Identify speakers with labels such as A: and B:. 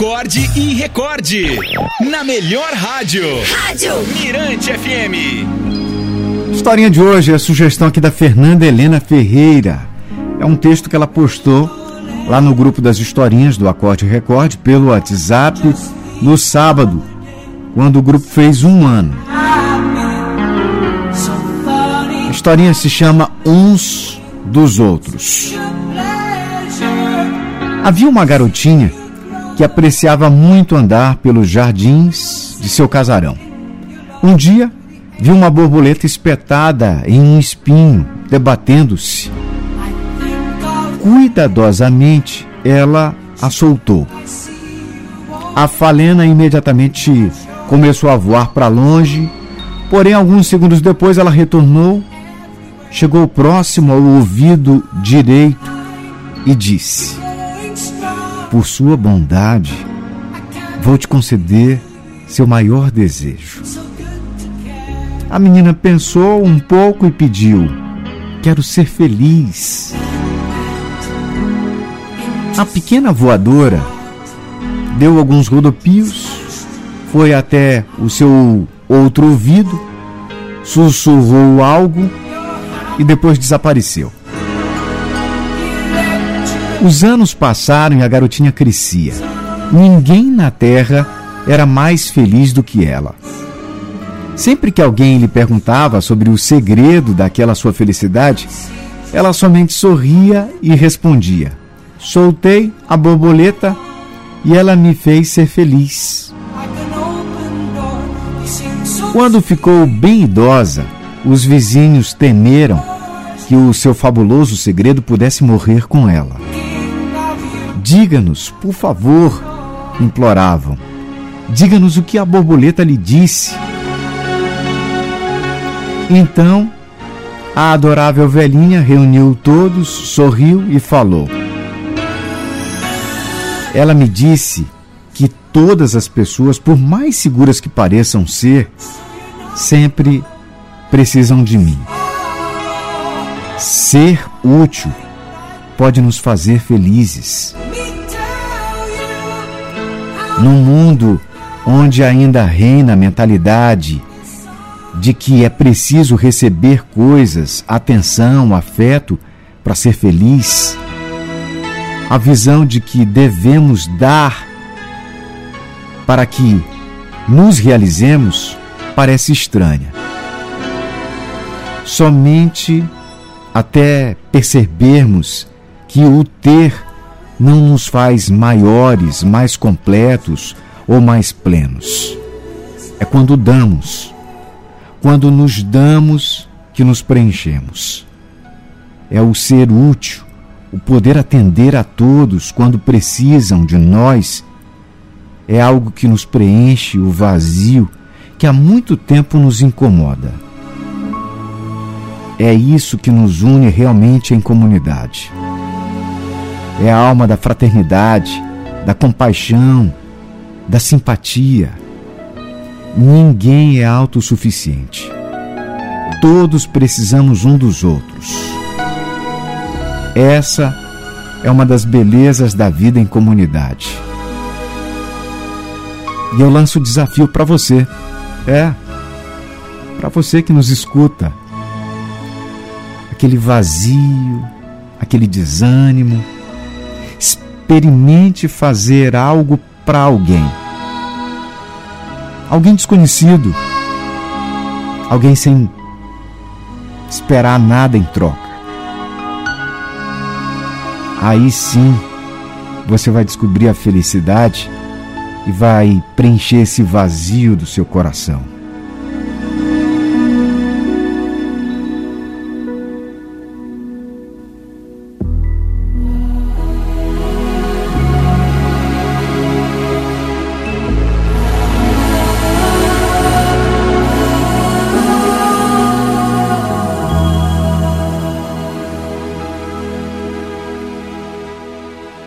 A: acorde e recorde. Na melhor rádio. Rádio Mirante FM.
B: Historinha de hoje é a sugestão aqui da Fernanda Helena Ferreira. É um texto que ela postou lá no grupo das historinhas do Acorde Recorde pelo WhatsApp no sábado, quando o grupo fez um ano. A historinha se chama Uns dos Outros. Havia uma garotinha que apreciava muito andar pelos jardins de seu casarão. Um dia, viu uma borboleta espetada em um espinho, debatendo-se. Cuidadosamente, ela a soltou. A falena imediatamente começou a voar para longe, porém, alguns segundos depois, ela retornou, chegou próximo ao ouvido direito e disse: por sua bondade, vou te conceder seu maior desejo. A menina pensou um pouco e pediu: Quero ser feliz. A pequena voadora deu alguns rodopios, foi até o seu outro ouvido, sussurrou algo e depois desapareceu. Os anos passaram e a garotinha crescia. Ninguém na terra era mais feliz do que ela. Sempre que alguém lhe perguntava sobre o segredo daquela sua felicidade, ela somente sorria e respondia: Soltei a borboleta e ela me fez ser feliz. Quando ficou bem idosa, os vizinhos temeram que o seu fabuloso segredo pudesse morrer com ela. Diga-nos, por favor, imploravam. Diga-nos o que a borboleta lhe disse. Então, a adorável velhinha reuniu todos, sorriu e falou. Ela me disse que todas as pessoas, por mais seguras que pareçam ser, sempre precisam de mim. Ser útil pode nos fazer felizes. Num mundo onde ainda reina a mentalidade de que é preciso receber coisas, atenção, afeto para ser feliz, a visão de que devemos dar para que nos realizemos parece estranha. Somente até percebermos que o ter não nos faz maiores, mais completos ou mais plenos. É quando damos, quando nos damos que nos preenchemos. É o ser útil, o poder atender a todos quando precisam de nós. É algo que nos preenche o vazio que há muito tempo nos incomoda. É isso que nos une realmente em comunidade é a alma da fraternidade, da compaixão, da simpatia. Ninguém é autossuficiente. Todos precisamos um dos outros. Essa é uma das belezas da vida em comunidade. E eu lanço o desafio para você. É, para você que nos escuta. Aquele vazio, aquele desânimo, experimente fazer algo para alguém. Alguém desconhecido. Alguém sem esperar nada em troca. Aí sim você vai descobrir a felicidade e vai preencher esse vazio do seu coração.